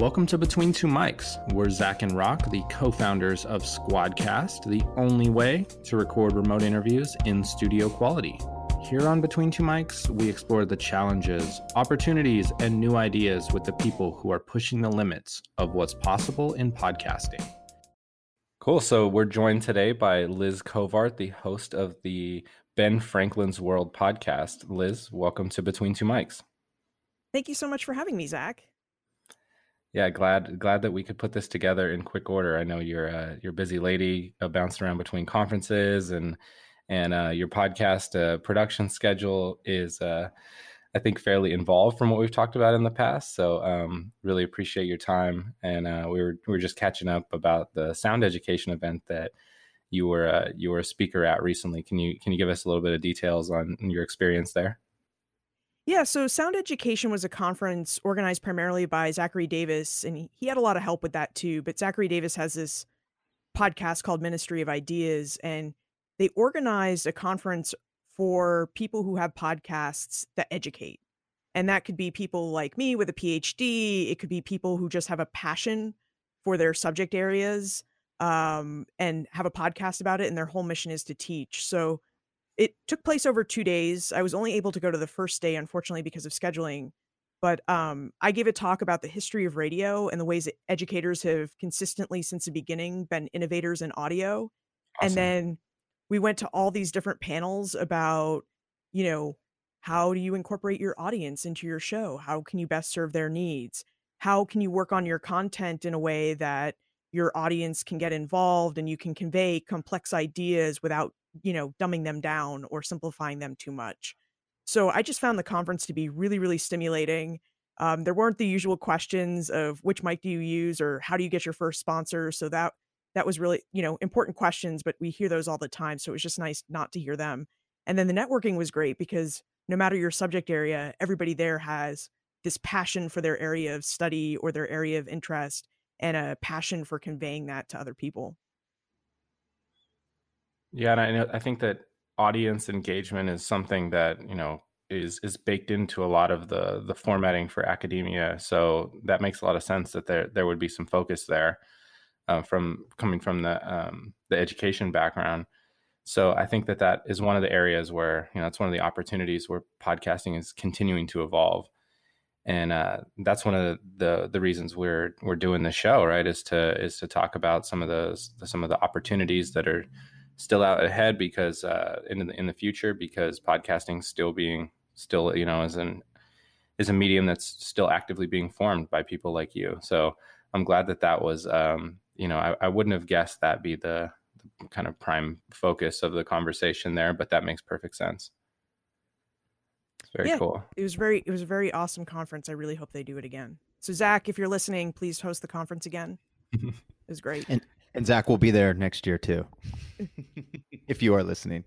Welcome to Between Two Mics. We're Zach and Rock, the co founders of Squadcast, the only way to record remote interviews in studio quality. Here on Between Two Mics, we explore the challenges, opportunities, and new ideas with the people who are pushing the limits of what's possible in podcasting. Cool. So we're joined today by Liz Covart, the host of the Ben Franklin's World podcast. Liz, welcome to Between Two Mics. Thank you so much for having me, Zach. Yeah, glad glad that we could put this together in quick order. I know you're a you're busy lady, uh, bouncing around between conferences and and uh, your podcast uh, production schedule is, uh, I think, fairly involved from what we've talked about in the past. So, um, really appreciate your time. And uh, we were we were just catching up about the sound education event that you were you were a speaker at recently. Can you can you give us a little bit of details on your experience there? Yeah, so Sound Education was a conference organized primarily by Zachary Davis, and he, had a lot of help with that too. But Zachary Davis has this podcast called Ministry of Ideas, and they organized a conference for people who have podcasts that educate. And that could be people like me with a PhD, it could be people who just have a passion for their subject areas um, and have a podcast about it, and their whole mission is to teach. So it took place over two days. I was only able to go to the first day, unfortunately, because of scheduling. But um, I gave a talk about the history of radio and the ways that educators have consistently, since the beginning, been innovators in audio. Awesome. And then we went to all these different panels about, you know, how do you incorporate your audience into your show? How can you best serve their needs? How can you work on your content in a way that your audience can get involved and you can convey complex ideas without you know dumbing them down or simplifying them too much. So i just found the conference to be really really stimulating. Um, there weren't the usual questions of which mic do you use or how do you get your first sponsor so that that was really you know important questions but we hear those all the time so it was just nice not to hear them. And then the networking was great because no matter your subject area everybody there has this passion for their area of study or their area of interest and a passion for conveying that to other people yeah, and I know I think that audience engagement is something that you know is is baked into a lot of the the formatting for academia. So that makes a lot of sense that there there would be some focus there uh, from coming from the um, the education background. So I think that that is one of the areas where you know it's one of the opportunities where podcasting is continuing to evolve, and uh, that's one of the, the, the reasons we're we're doing the show, right? Is to is to talk about some of those some of the opportunities that are still out ahead because uh, in the in the future because podcasting still being still you know is an is a medium that's still actively being formed by people like you. So I'm glad that that was um, you know I, I wouldn't have guessed that be the, the kind of prime focus of the conversation there, but that makes perfect sense. It's very yeah, cool. It was very it was a very awesome conference. I really hope they do it again. So Zach, if you're listening, please host the conference again. it was great. And and Zach will be there next year too, if you are listening.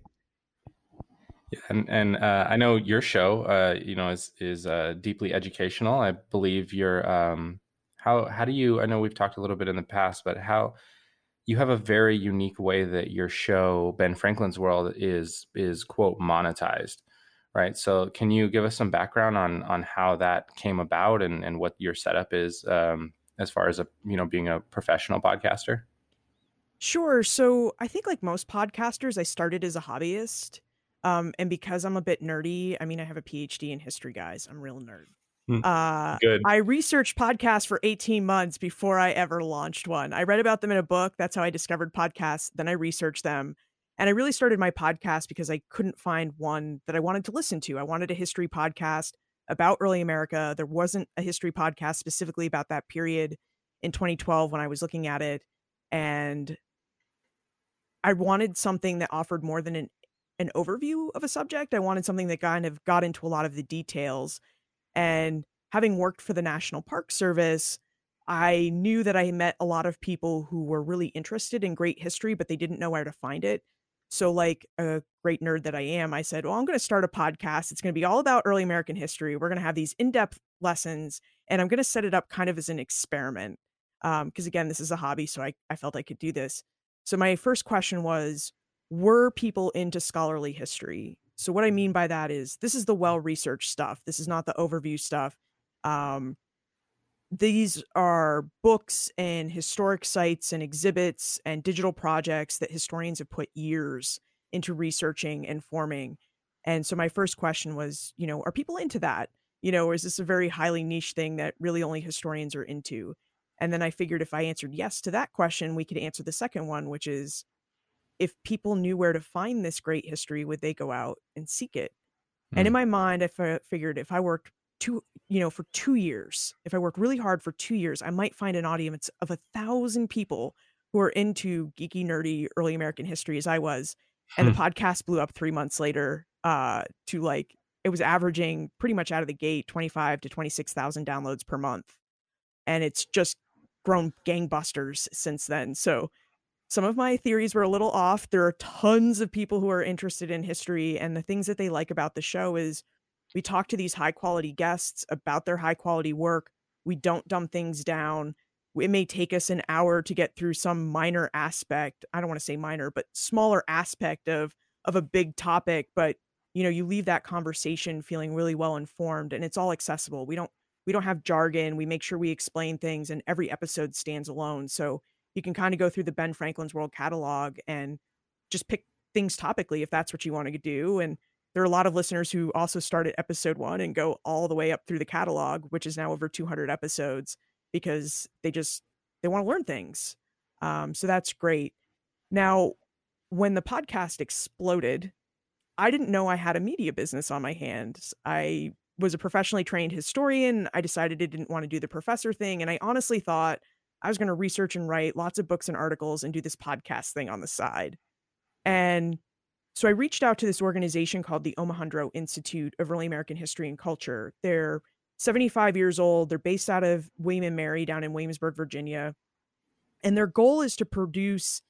Yeah, and and uh, I know your show, uh, you know, is is uh, deeply educational. I believe you're. Um, how how do you? I know we've talked a little bit in the past, but how you have a very unique way that your show, Ben Franklin's World, is is quote monetized, right? So can you give us some background on on how that came about and and what your setup is um, as far as a you know being a professional podcaster? Sure. So I think like most podcasters, I started as a hobbyist. Um, and because I'm a bit nerdy, I mean, I have a PhD in history, guys. I'm real nerd. Hmm. Uh, Good. I researched podcasts for 18 months before I ever launched one. I read about them in a book. That's how I discovered podcasts. Then I researched them. And I really started my podcast because I couldn't find one that I wanted to listen to. I wanted a history podcast about early America. There wasn't a history podcast specifically about that period in 2012 when I was looking at it. And I wanted something that offered more than an an overview of a subject. I wanted something that kind of got into a lot of the details. And having worked for the National Park Service, I knew that I met a lot of people who were really interested in great history, but they didn't know where to find it. So, like a great nerd that I am, I said, Well, I'm going to start a podcast. It's going to be all about early American history. We're going to have these in depth lessons, and I'm going to set it up kind of as an experiment. Because, um, again, this is a hobby. So I, I felt I could do this. So my first question was were people into scholarly history? So what I mean by that is this is the well researched stuff. This is not the overview stuff. Um, these are books and historic sites and exhibits and digital projects that historians have put years into researching and forming. And so my first question was, you know, are people into that? You know, or is this a very highly niche thing that really only historians are into? And then I figured if I answered yes to that question, we could answer the second one, which is if people knew where to find this great history, would they go out and seek it? Mm. And in hmm. my mind, I figured if I worked two, you know, for two years, if I worked really hard for two years, I might find an audience of a thousand people who are into geeky, nerdy early American history as I was. And the hmm. podcast blew up three months later uh, to like, it was averaging pretty much out of the gate 25 to 26,000 downloads per month. And it's just grown gangbusters since then. So some of my theories were a little off. There are tons of people who are interested in history, and the things that they like about the show is we talk to these high quality guests about their high quality work. We don't dumb things down. It may take us an hour to get through some minor aspect. I don't want to say minor, but smaller aspect of of a big topic, but you know, you leave that conversation feeling really well informed and it's all accessible. We don't we don't have jargon. We make sure we explain things and every episode stands alone. So you can kind of go through the Ben Franklin's World catalog and just pick things topically if that's what you want to do and there are a lot of listeners who also start at episode one and go all the way up through the catalog, which is now over 200 episodes, because they just they want to learn things. Um, so that's great. Now, when the podcast exploded, I didn't know I had a media business on my hands. I was a professionally trained historian. I decided I didn't want to do the professor thing, and I honestly thought I was going to research and write lots of books and articles and do this podcast thing on the side. And so I reached out to this organization called the Omohundro Institute of Early American History and Culture. They're 75 years old. They're based out of William and Mary down in Williamsburg, Virginia. And their goal is to produce,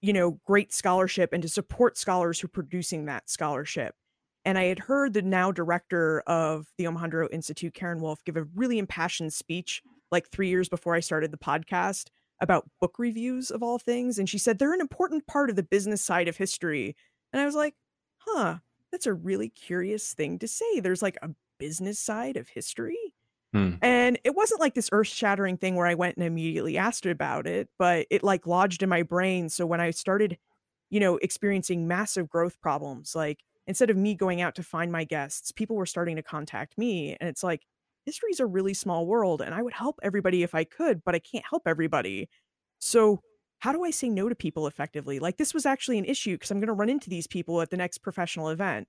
you know, great scholarship and to support scholars who are producing that scholarship. And I had heard the now director of the Omohundro Institute, Karen Wulf, give a really impassioned speech like three years before I started the podcast about book reviews of all things. And she said they're an important part of the business side of history and I was like, huh, that's a really curious thing to say. There's like a business side of history. Hmm. And it wasn't like this earth shattering thing where I went and immediately asked about it, but it like lodged in my brain. So when I started, you know, experiencing massive growth problems, like instead of me going out to find my guests, people were starting to contact me. And it's like, history is a really small world and I would help everybody if I could, but I can't help everybody. So how do I say no to people effectively? Like this was actually an issue because I'm going to run into these people at the next professional event.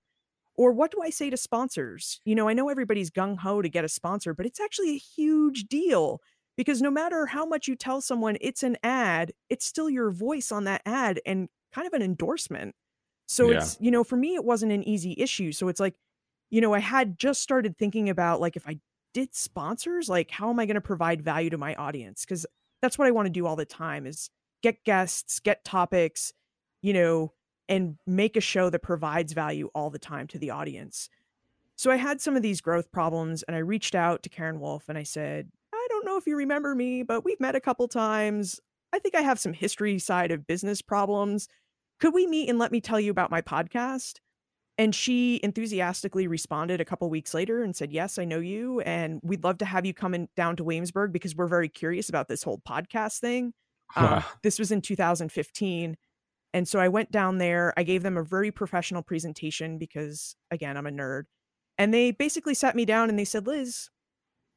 Or what do I say to sponsors? You know, I know everybody's gung ho to get a sponsor, but it's actually a huge deal because no matter how much you tell someone it's an ad, it's still your voice on that ad and kind of an endorsement. So yeah. it's, you know, for me, it wasn't an easy issue. So it's like, you know, I had just started thinking about like, if I did sponsors, like, how am I going to provide value to my audience? Because that's what I want to do all the time is get guests, get topics, you know, and make a show that provides value all the time to the audience. So I had some of these growth problems and I reached out to Karen Wulf and I said, I don't know if you remember me, but we've met a couple times. I think I have some history side of business problems. Could we meet and let me tell you about my podcast? And she enthusiastically responded a couple weeks later and said, Yes, I know you. And we'd love to have you come in down to Williamsburg because we're very curious about this whole podcast thing. Um, this was in 2015. And so I went down there. I gave them a very professional presentation because, again, I'm a nerd. And they basically sat me down and they said, Liz,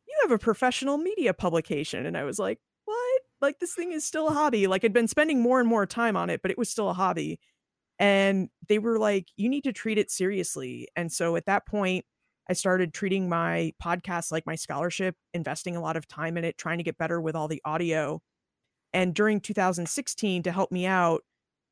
you have a professional media publication. And I was like? Like, this thing is still a hobby. Like, I'd been spending more and more time on it, but it was still a hobby. And they were like, you need to treat it seriously. And so at that point, I started treating my podcast like my scholarship, investing a lot of time in it, trying to get better with all the audio. And during 2016, to help me out,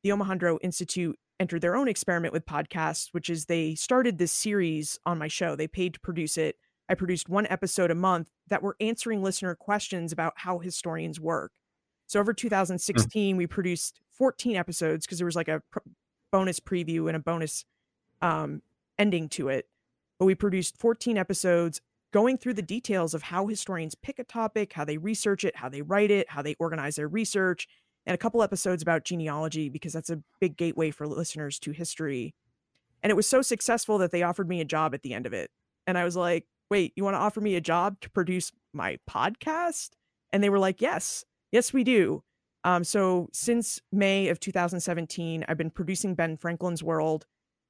the Omohundro Institute entered their own experiment with podcasts, which is they started this series on my show. They paid to produce it. I produced one episode a month that were answering listener questions about how historians work. So over 2016, mm. we produced 14 episodes because there was like a pr- bonus preview and a bonus um, ending to it. But we produced 14 episodes going through the details of how historians pick a topic, how they research it, how they write it, how they organize their research, and a couple episodes about genealogy because that's a big gateway for listeners to history. And it was so successful that they offered me a job at the end of it. And I was like, wait, you want to offer me a job to produce my podcast? And they were like, yes, yes, we do. Um, so since May of 2017, I've been producing Ben Franklin's World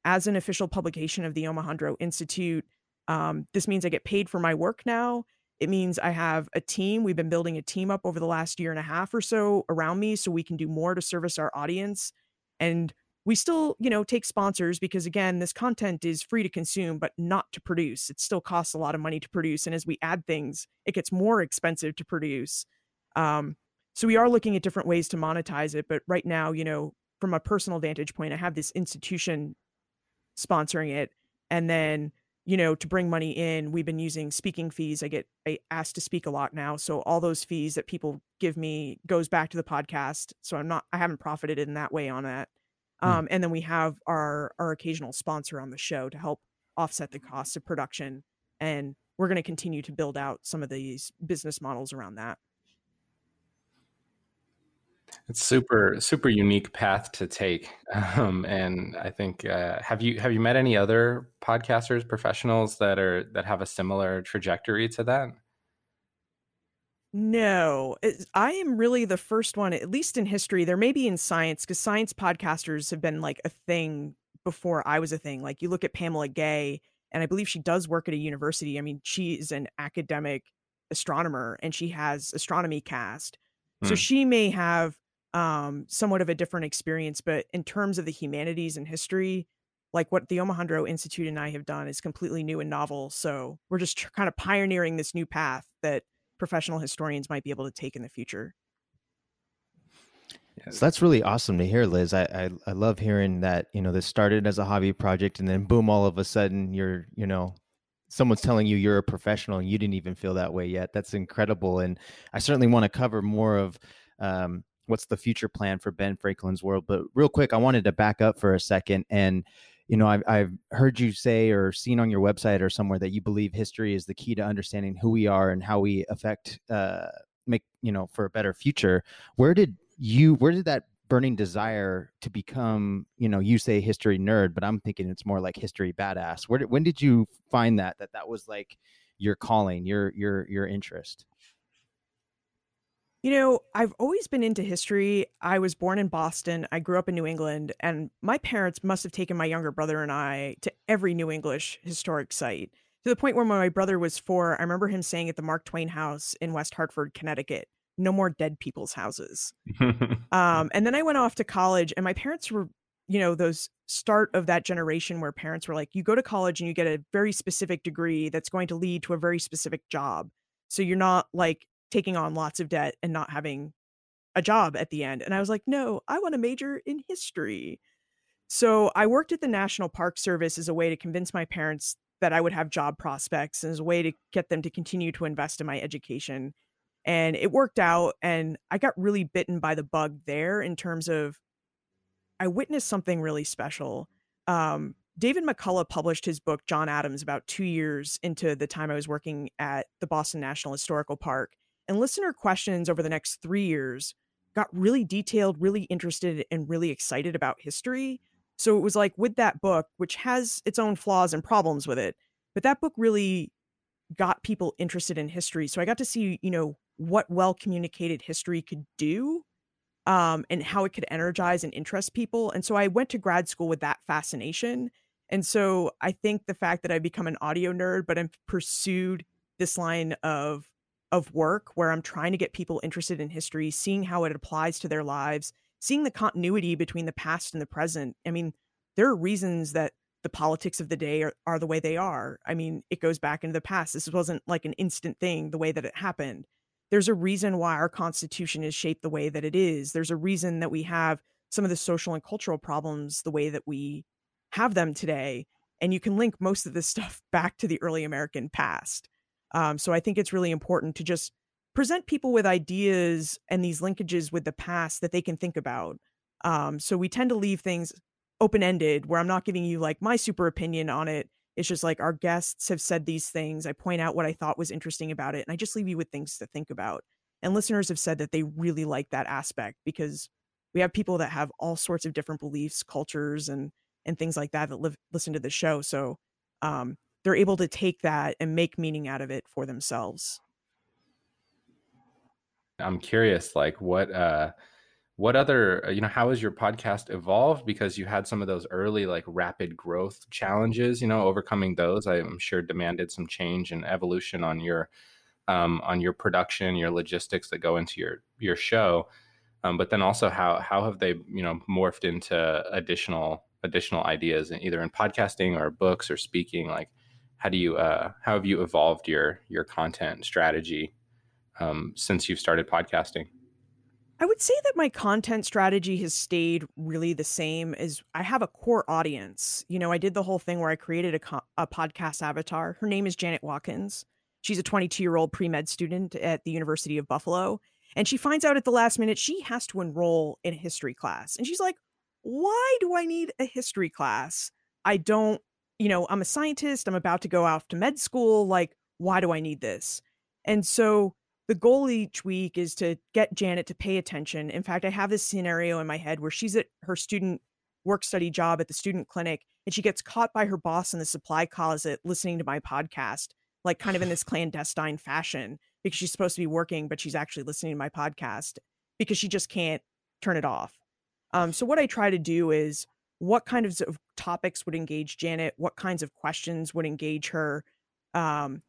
as an official publication of the Omohundro Institute. Um, this means I get paid for my work now. It means I have a team. We've been building a team up over the last year and a half or so around me so we can do more to service our audience. And we still, you know, take sponsors because again, this content is free to consume, but not to produce. It still costs a lot of money to produce. And as we add things, it gets more expensive to produce. Um, so we are looking at different ways to monetize it. But right now, you know, from a personal vantage point, I have this institution sponsoring it. And then you know, to bring money in, we've been using speaking fees. I get I asked to speak a lot now, so all those fees that people give me goes back to the podcast. So I'm not I haven't profited in that way on that. Hmm. Um, and then we have our our occasional sponsor on the show to help offset the costs of production, and we're going to continue to build out some of these business models around that. It's super super unique path to take, um, and I think uh, have you have you met any other podcasters professionals that are that have a similar trajectory to that? No, I am really the first one, at least in history. There may be in science because science podcasters have been like a thing before I was a thing. Like you look at Pamela Gay, and I believe she does work at a university. I mean, she is an academic astronomer and she has astronomy cast. So hmm. she may have um, somewhat of a different experience. But in terms of the humanities and history, like what the Omohundro Institute and I have done is completely new and novel. So we're just tr- kind of pioneering this new path that professional historians might be able to take in the future. So that's really awesome to hear, Liz. I, I, I love hearing that you know this started as a hobby project and then boom, all of a sudden you're you know someone's telling you you're a professional and you didn't even feel that way yet. That's incredible, and I certainly want to cover more of um, what's the future plan for Ben Franklin's world. But real quick, I wanted to back up for a second and you know, I've, I've heard you say or seen on your website or somewhere that you believe history is the key to understanding who we are and how we affect, uh, make, you know, for a better future. Where did you, where did that burning desire to become, you know, you say history nerd, but I'm thinking it's more like history badass. Where when did you find that, that that was like your calling, your, your, your interest? You know, I've always been into history. I was born in Boston. I grew up in New England, and my parents must have taken my younger brother and I to every New English historic site to the point where my brother was four, I remember him saying at the Mark Twain House in West Hartford, Connecticut, no more dead people's houses. um, and then I went off to college, and my parents were, you know, those start of that generation where parents were like, you go to college and you get a very specific degree that's going to lead to a very specific job. So you're not like taking on lots of debt and not having a job at the end. And I was like, no, I want to major in history. So I worked at the National Park Service as a way to convince my parents that I would have job prospects and as a way to get them to continue to invest in my education. And it worked out. And I got really bitten by the bug there in terms of I witnessed something really special. Um, David McCullough published his book, John Adams, about two years into the time I was working at the Boston National Historical Park. And listener questions over the next three years got really detailed, really interested, and really excited about history. So it was like with that book, which has its own flaws and problems with it, but that book really got people interested in history. So I got to see, you know, what well communicated history could do um, and how it could energize and interest people. And so I went to grad school with that fascination. And so I think the fact that I've become an audio nerd, but I've pursued this line of of work where I'm trying to get people interested in history, seeing how it applies to their lives, seeing the continuity between the past and the present. I mean, there are reasons that the politics of the day are, are the way they are. I mean, it goes back into the past. This wasn't like an instant thing the way that it happened. There's a reason why our constitution is shaped the way that it is. There's a reason that we have some of the social and cultural problems the way that we have them today. And you can link most of this stuff back to the early American past. Um, so I think it's really important to just present people with ideas and these linkages with the past that they can think about. Um, so we tend to leave things open ended where I'm not giving you like my super opinion on it. It's just like our guests have said these things. I point out what I thought was interesting about it, and I just leave you with things to think about. And listeners have said that they really like that aspect because we have people that have all sorts of different beliefs, cultures, and and things like that that live listen to the show. So um, they're able to take that and make meaning out of it for themselves. I'm curious, like what uh, what other uh, you know how has your podcast evolved? Because you had some of those early like rapid growth challenges you know overcoming those. I'm sure demanded some change and evolution on your um, on your production your logistics that go into your your show. Um, but then also how how have they you know morphed into additional additional ideas either in podcasting or books or speaking? Like how do you uh, how have you evolved your your content strategy um, since you've started podcasting I would say that my content strategy has stayed really the same as I have a core audience. You know, I did the whole thing where I created a, co- a podcast avatar. Her name is Janet Watkins. She's a 22 year old pre med student at the University of Buffalo. And she finds out at the last minute she has to enroll in a history class. And she's like, why do I need a history class? I don't, you know, I'm a scientist. I'm about to go off to med school. Like, why do I need this? And so the goal each week is to get Janet to pay attention. In fact, I have this scenario in my head where she's at her student work study job at the student clinic and she gets caught by her boss in the supply closet listening to my podcast, like kind of in this clandestine fashion because she's supposed to be working, but she's actually listening to my podcast because she just can't turn it off. Um, so, what I try to do is what kind of topics would engage Janet? What kinds of questions would engage her? Um,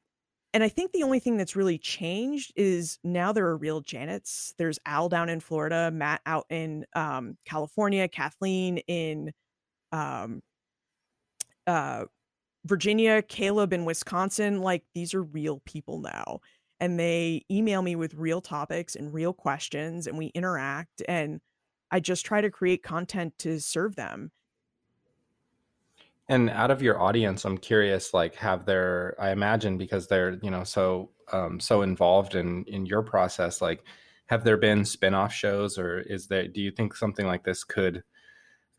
and I think the only thing that's really changed is now there are real Janets. There's Al down in Florida, Matt out in um, California, Kathleen in um, uh, Virginia, Caleb in Wisconsin. Like these are real people now. And they email me with real topics and real questions, and we interact. And I just try to create content to serve them. And out of your audience, I'm curious, like, have there, I imagine because they're, you know, so, um, so involved in, in your process, like, have there been spin-off shows or is there, do you think something like this could,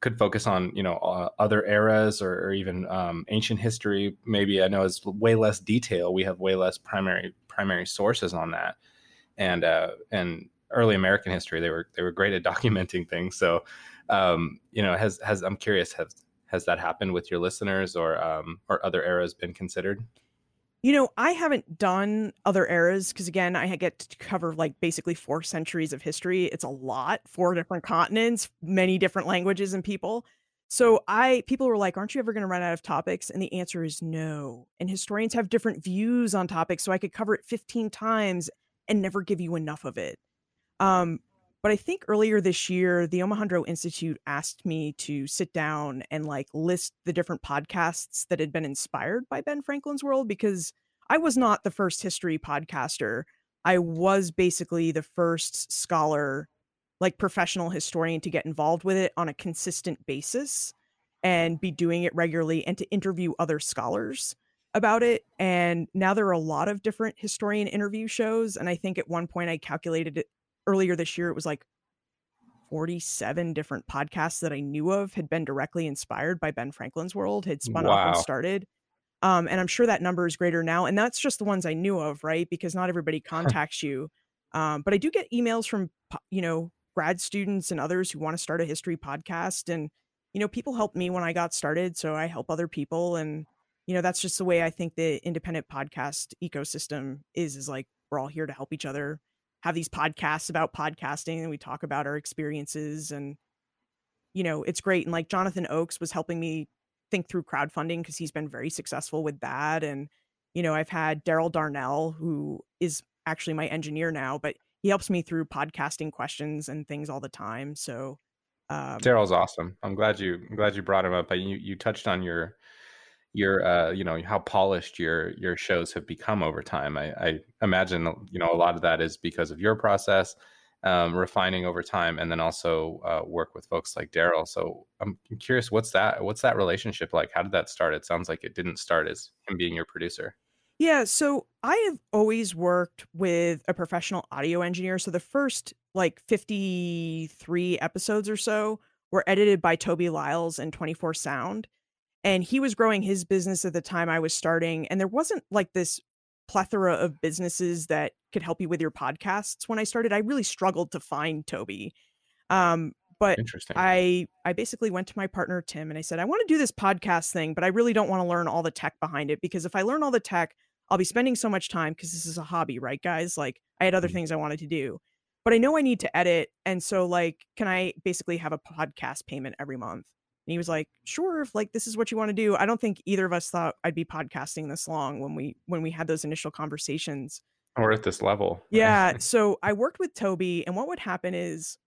could focus on, you know, uh, other eras or, or even, um, ancient history? Maybe I know it's way less detail. We have way less primary, primary sources on that. And, uh, and early American history, they were, they were great at documenting things. So, um, you know, has, has, I'm curious, have, has that happened with your listeners or um, or other eras been considered? You know, I haven't done other eras because again, I get to cover like basically four centuries of history. It's a lot, four different continents, many different languages and people. So I people were like, "Aren't you ever going to run out of topics?" And the answer is no. And historians have different views on topics, so I could cover it 15 times and never give you enough of it. Um, but I think earlier this year, the Omohundro Institute asked me to sit down and like list the different podcasts that had been inspired by Ben Franklin's world because I was not the first history podcaster. I was basically the first scholar, like professional historian, to get involved with it on a consistent basis and be doing it regularly and to interview other scholars about it. And now there are a lot of different historian interview shows. And I think at one point I calculated it earlier this year, it was like 47 different podcasts that I knew of had been directly inspired by Ben Franklin's world, had spun wow. off and started. Um, and I'm sure that number is greater now. And that's just the ones I knew of, right? Because not everybody contacts you. Um, but I do get emails from, you know, grad students and others who want to start a history podcast. And, you know, people helped me when I got started. So I help other people. And, you know, that's just the way I think the independent podcast ecosystem is, is like we're all here to help each other have these podcasts about podcasting and we talk about our experiences and you know it's great. And like jonathan oakes was helping me think through crowdfunding because he's been very successful with that. And you know i've had daryl darnell who is actually my engineer now but he helps me through podcasting questions and things all the time. So um, daryl's awesome. I'm glad you i'm glad you brought him up. You you touched on your your uh you know how polished your your shows have become over time. I i imagine you know a lot of that is because of your process um, refining over time and then also uh, work with folks like daryl. So i'm curious what's that what's that relationship like? How did that start? It sounds like it didn't start as him being your producer. Yeah so i have always worked with a professional audio engineer. So the first like 53 episodes or so were edited by toby lyles and 24 sound and he was growing his business at the time I was starting and there wasn't like this plethora of businesses that could help you with your podcasts when I started. I really struggled to find Toby. Um, but I I basically went to my partner Tim and I said I want to do this podcast thing, but I really don't want to learn all the tech behind it because if I learn all the tech, I'll be spending so much time because this is a hobby, right guys? Like I had other mm-hmm. things I wanted to do. but I know I need to edit. And so, like, can I basically have a podcast payment every month? And he was like, sure, if like this is what you want to do. I don't think either of us thought I'd be podcasting this long when we when we had those initial conversations. Or at this level. Yeah. so I worked with Toby, and what would happen is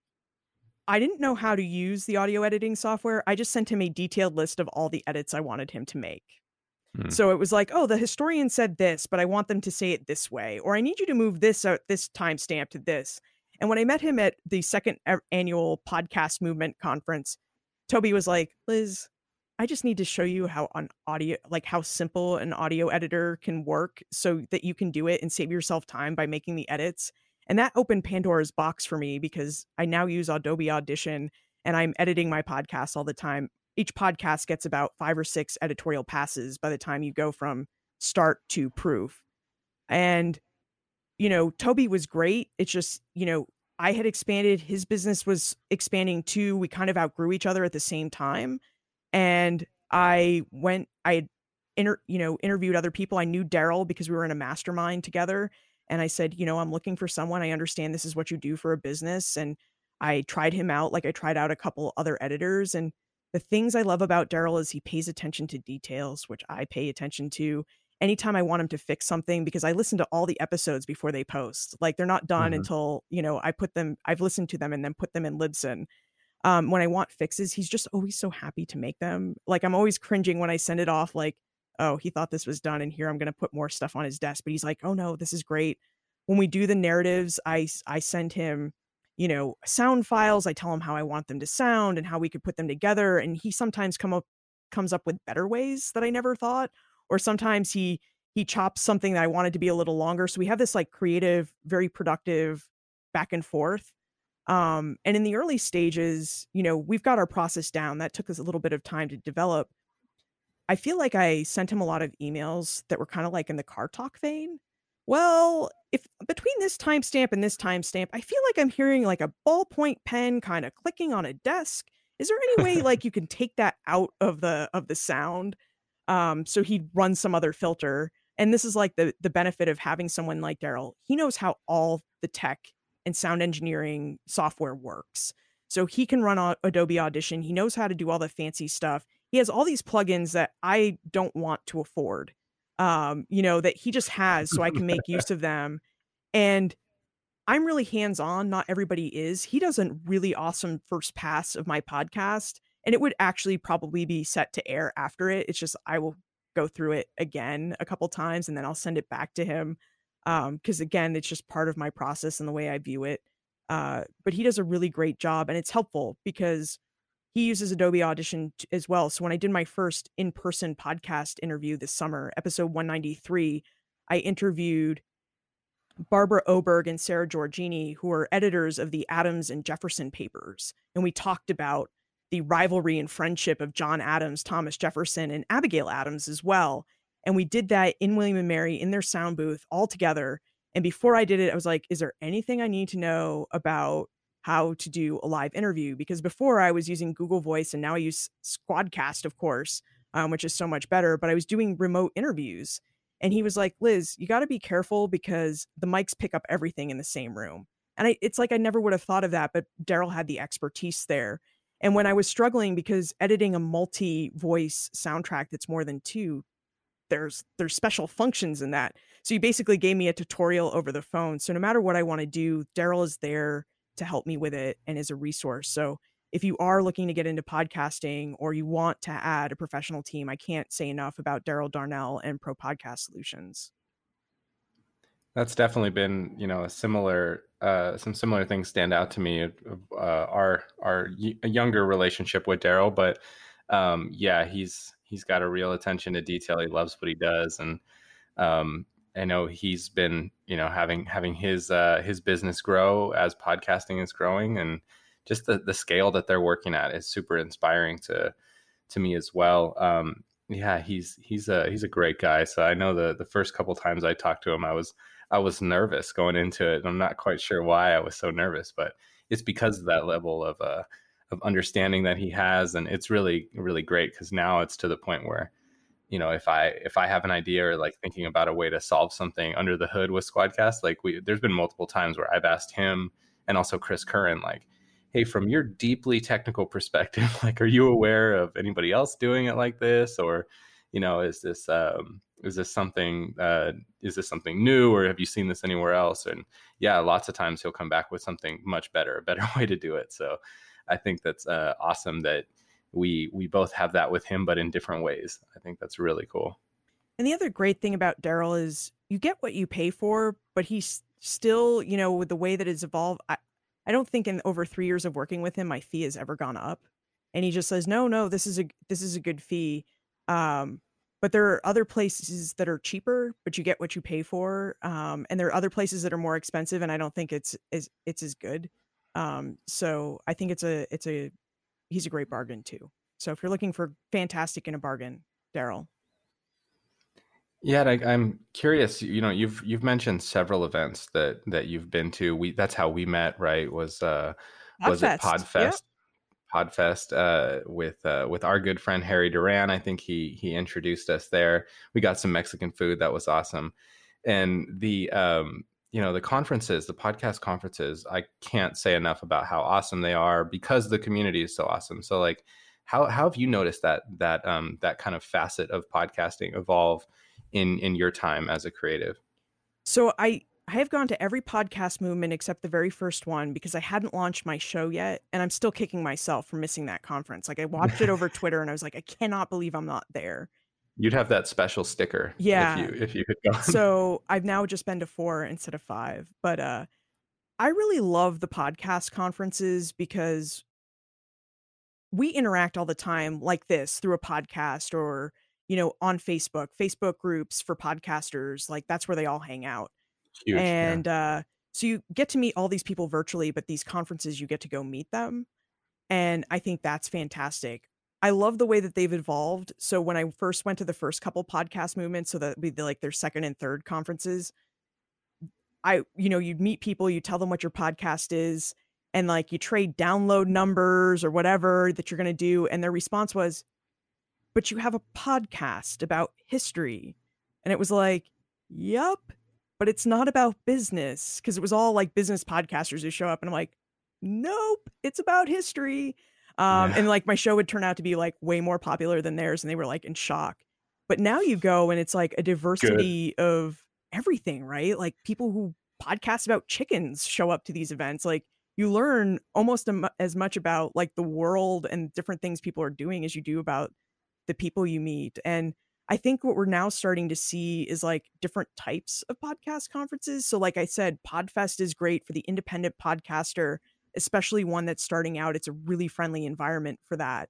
I didn't know how to use the audio editing software. I just sent him a detailed list of all the edits I wanted him to make. Hmm. So it was like, oh, the historian said this, but I want them to say it this way, or I need you to move this out this timestamp to this. And when I met him at the second annual podcast movement conference, Toby was like, Liz, I just need to show you how on audio, like how simple an audio editor can work so that you can do it and save yourself time by making the edits. And that opened Pandora's box for me because I now use Adobe Audition and I'm editing my podcast all the time. Each podcast gets about five or six editorial passes by the time you go from start to proof. And, you know, Toby was great. It's just, you know, I had expanded, his business was expanding too. We kind of outgrew each other at the same time. And I went, I inter, you know, interviewed other people. I knew Daryl because we were in a mastermind together. And I said, you know, I'm looking for someone. I understand this is what you do for a business. And I tried him out like I tried out a couple other editors. And the things I love about Daryl is he pays attention to details, which I pay attention to anytime I want him to fix something because I listen to all the episodes before they post. Like they're not done mm-hmm. until, you know, I put them, I've listened to them and then put them in Libsyn. Um, when I want fixes, he's just always so happy to make them. Like I'm always cringing when I send it off, like, oh, he thought this was done and here I'm going to put more stuff on his desk. But he's like, oh no, this is great. When we do the narratives, I, I send him, you know, sound files. I tell him how I want them to sound and how we could put them together. And he sometimes come up, comes up with better ways that I never thought or sometimes he he chops something that I wanted to be a little longer. So we have this like creative, very productive back and forth. Um, and in the early stages, you know, we've got our process down. That took us a little bit of time to develop. I feel like I sent him a lot of emails that were kind of like in the car talk vein. Well, if between this timestamp and this timestamp, I feel like I'm hearing like a ballpoint pen kind of clicking on a desk. Is there any way like you can take that out of the of the sound? Um, so he'd run some other filter. And this is like the the benefit of having someone like Daryl. He knows how all the tech and sound engineering software works. So he can run Adobe Audition. He knows how to do all the fancy stuff. He has all these plugins that I don't want to afford. Um, you know, that he just has so I can make use of them. And I'm really hands on. Not everybody is. He does a really awesome first pass of my podcast and it would actually probably be set to air after it. It's just I will go through it again a couple times and then I'll send it back to him. Um, because again, it's just part of my process and the way I view it. Uh, but he does a really great job and it's helpful because he uses Adobe Audition t- as well. So when I did my first in-person podcast interview this summer, episode 193, I interviewed Barbara Oberg and Sarah Georgini, who are editors of the Adams and Jefferson papers. And we talked about the rivalry and friendship of John Adams, Thomas Jefferson, and Abigail Adams as well. And we did that in William and Mary in their sound booth all together. And before I did it, I was like, is there anything I need to know about how to do a live interview? Because before I was using Google Voice and now I use Squadcast, of course, um, which is so much better. But I was doing remote interviews. And he was like, Liz, you got to be careful because the mics pick up everything in the same room. And I, it's like I never would have thought of that, but Daryl had the expertise there. And when I was struggling because editing a multi-voice soundtrack that's more than two, there's there's special functions in that. So you basically gave me a tutorial over the phone. So no matter what I want to do, Daryl is there to help me with it and is a resource. So if you are looking to get into podcasting or you want to add a professional team, I can't say enough about Daryl Darnell and Pro Podcast Solutions. That's definitely been, you know, a similar, uh, some similar things stand out to me. Uh, our our y- younger relationship with Daryl, but um, yeah, he's he's got a real attention to detail. He loves what he does, and um, I know he's been, you know, having having his uh, his business grow as podcasting is growing, and just the the scale that they're working at is super inspiring to to me as well. Um, yeah, he's he's a he's a great guy. So I know the the first couple times I talked to him, I was I was nervous going into it. I'm not quite sure why I was so nervous, but it's because of that level of uh, of understanding that he has, and it's really really great because now it's to the point where you know if i if i have an idea or like thinking about a way to solve something under the hood with squadcast like we there's been multiple times where i've asked him and also Chris Curran, like, hey, from your deeply technical perspective, like, are you aware of anybody else doing it like this, or you know, is this um, is this something uh, is this something new, or have you seen this anywhere else? And yeah, lots of times he'll come back with something much better, a better way to do it. So I think that's uh, awesome that we we both have that with him, but in different ways. I think that's really cool. And the other great thing about Daryl is you get what you pay for, but he's still, you know, with the way that it's evolved. I, I don't think in over three years of working with him, my fee has ever gone up. And he just says, no, no, this is a this is a good fee. Um, but there are other places that are cheaper, but you get what you pay for. Um, and there are other places that are more expensive, and I don't think it's is it's as good. Um, so I think it's a it's a he's a great bargain too. So if you're looking for fantastic in a bargain, Daryl. Yeah, and I, am curious. You know, you've you've mentioned several events that that you've been to. We that's how we met, right? Was uh Podfest. was it Podfest? Yep. Podfest uh, with uh, with our good friend Harry Duran. I think he he introduced us there. We got some Mexican food that was awesome, and the um, you know the conferences, the podcast conferences. I can't say enough about how awesome they are because the community is so awesome. So like, how how have you noticed that that um, that kind of facet of podcasting evolve? in in your time as a creative? So I I have gone to every podcast movement except the very first one because I hadn't launched my show yet, and I'm still kicking myself for missing that conference. Like I watched it over Twitter, and I was like, I cannot believe I'm not there. You'd have that special sticker, yeah. If you if you had gone. So I've now just been to four instead of five, but uh, I really love the podcast conferences because we interact all the time like this through a podcast or you know, on Facebook, Facebook groups for podcasters, like that's where they all hang out. Huge, and yeah. uh, so you get to meet all these people virtually, but these conferences, you get to go meet them. And I think that's fantastic. I love the way that they've evolved. So when I first went to the first couple podcast movements, so that would be like their second and third conferences, I, you know, you'd meet people, you tell them what your podcast is, and like you trade download numbers or whatever that you're going to do. And their response was, but you have a podcast about history. And it was like, yup, but it's not about business because it was all like business podcasters who show up. And I'm like, nope, it's about history. Um, yeah. And like my show would turn out to be like way more popular than theirs. And they were like in shock. But now you go and it's like a diversity Good. of everything, right? Like people who podcast about chickens show up to these events. Like you learn almost as much about like the world and different things people are doing as you do about the people you meet. And I think what we're now starting to see is like different types of podcast conferences. So, like I said, Podfest is great for the independent podcaster, especially one that's starting out. It's a really friendly environment for that.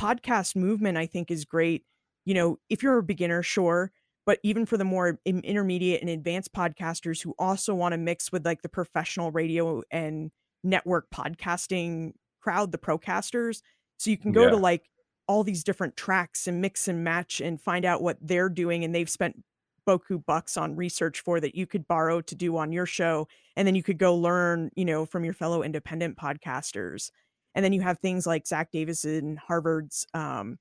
Podcast movement, I think, is great. You know, if you're a beginner, sure. But even for the more intermediate and advanced podcasters who also want to mix with like the professional radio and network podcasting crowd, the procasters. So you can go yeah. to like all these different tracks and mix and match and find out what they're doing and they've spent boku bucks on research for that you could borrow to do on your show and then you could go learn you know from your fellow independent podcasters. And then you have things like zach davis davison harvard's um,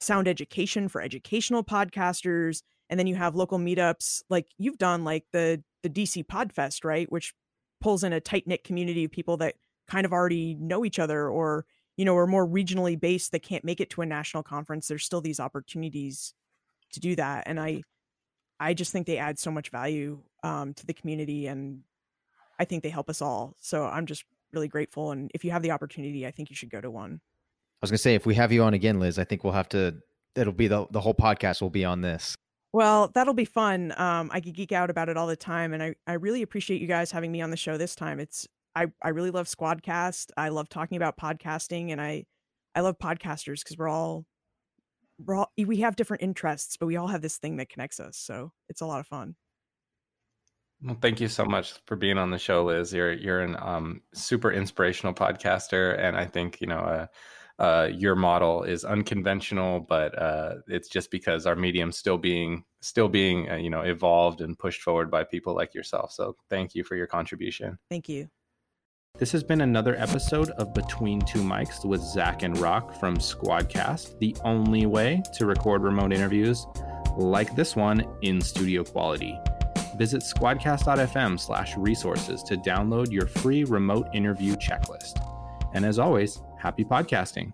sound education for educational podcasters and then you have local meetups like you've done like the the dc podfest right? Which pulls in a tight knit community of people that kind of already know each other or you know, are more regionally based that can't make it to a national conference, there's still these opportunities to do that. And I, I just think they add so much value um, to the community, and I think they help us all. So I'm just really grateful. And if you have the opportunity, I think you should go to one. I was gonna say, if we have you on again, Liz, I think we'll have to. It'll be the the whole podcast will be on this. Well, that'll be fun. Um, I could geek out about it all the time, and I I really appreciate you guys having me on the show this time. It's I I really love Squadcast. I love talking about podcasting, and I I love podcasters because we're all we're all we have different interests, but we all have this thing that connects us. So it's a lot of fun. Well, thank you so much for being on the show, Liz. You're you're an um, super inspirational podcaster, and I think you know uh, uh, your model is unconventional, but uh, it's just because our medium's still being still being uh, you know evolved and pushed forward by people like yourself. So thank you for your contribution. Thank you. This has been another episode of Between Two Mics with Zach and Rock from Squadcast, the only way to record remote interviews like this one in studio quality. visit squadcast.fm slash resources to download your free remote interview checklist. And as always, happy podcasting.